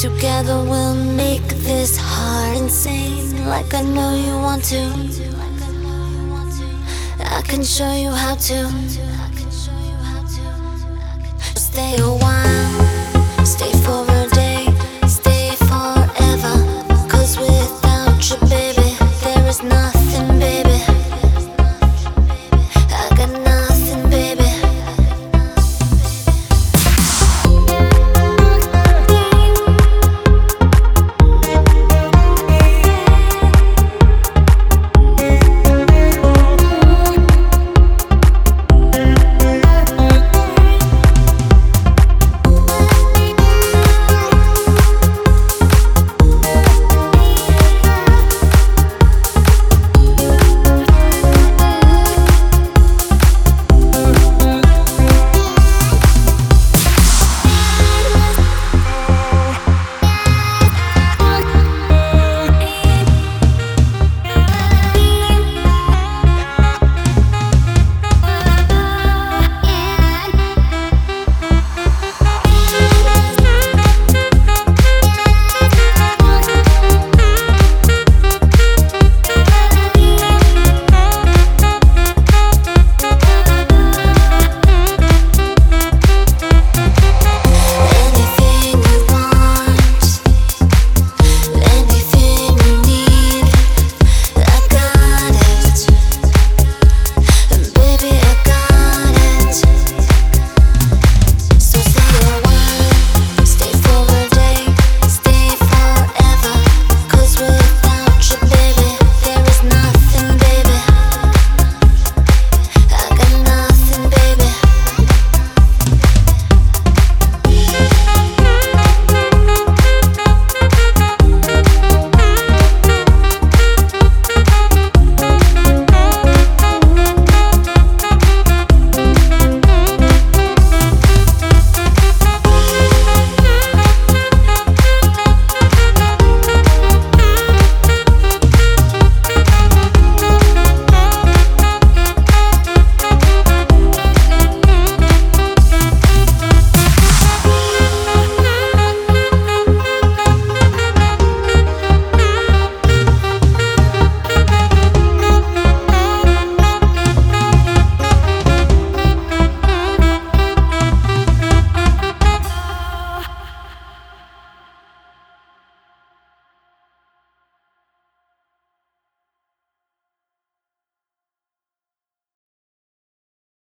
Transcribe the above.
Together we'll make this heart insane, like I know you want to. I can show you how to. Stay a while, stay for a day, stay forever. Cause without you, baby, there is nothing.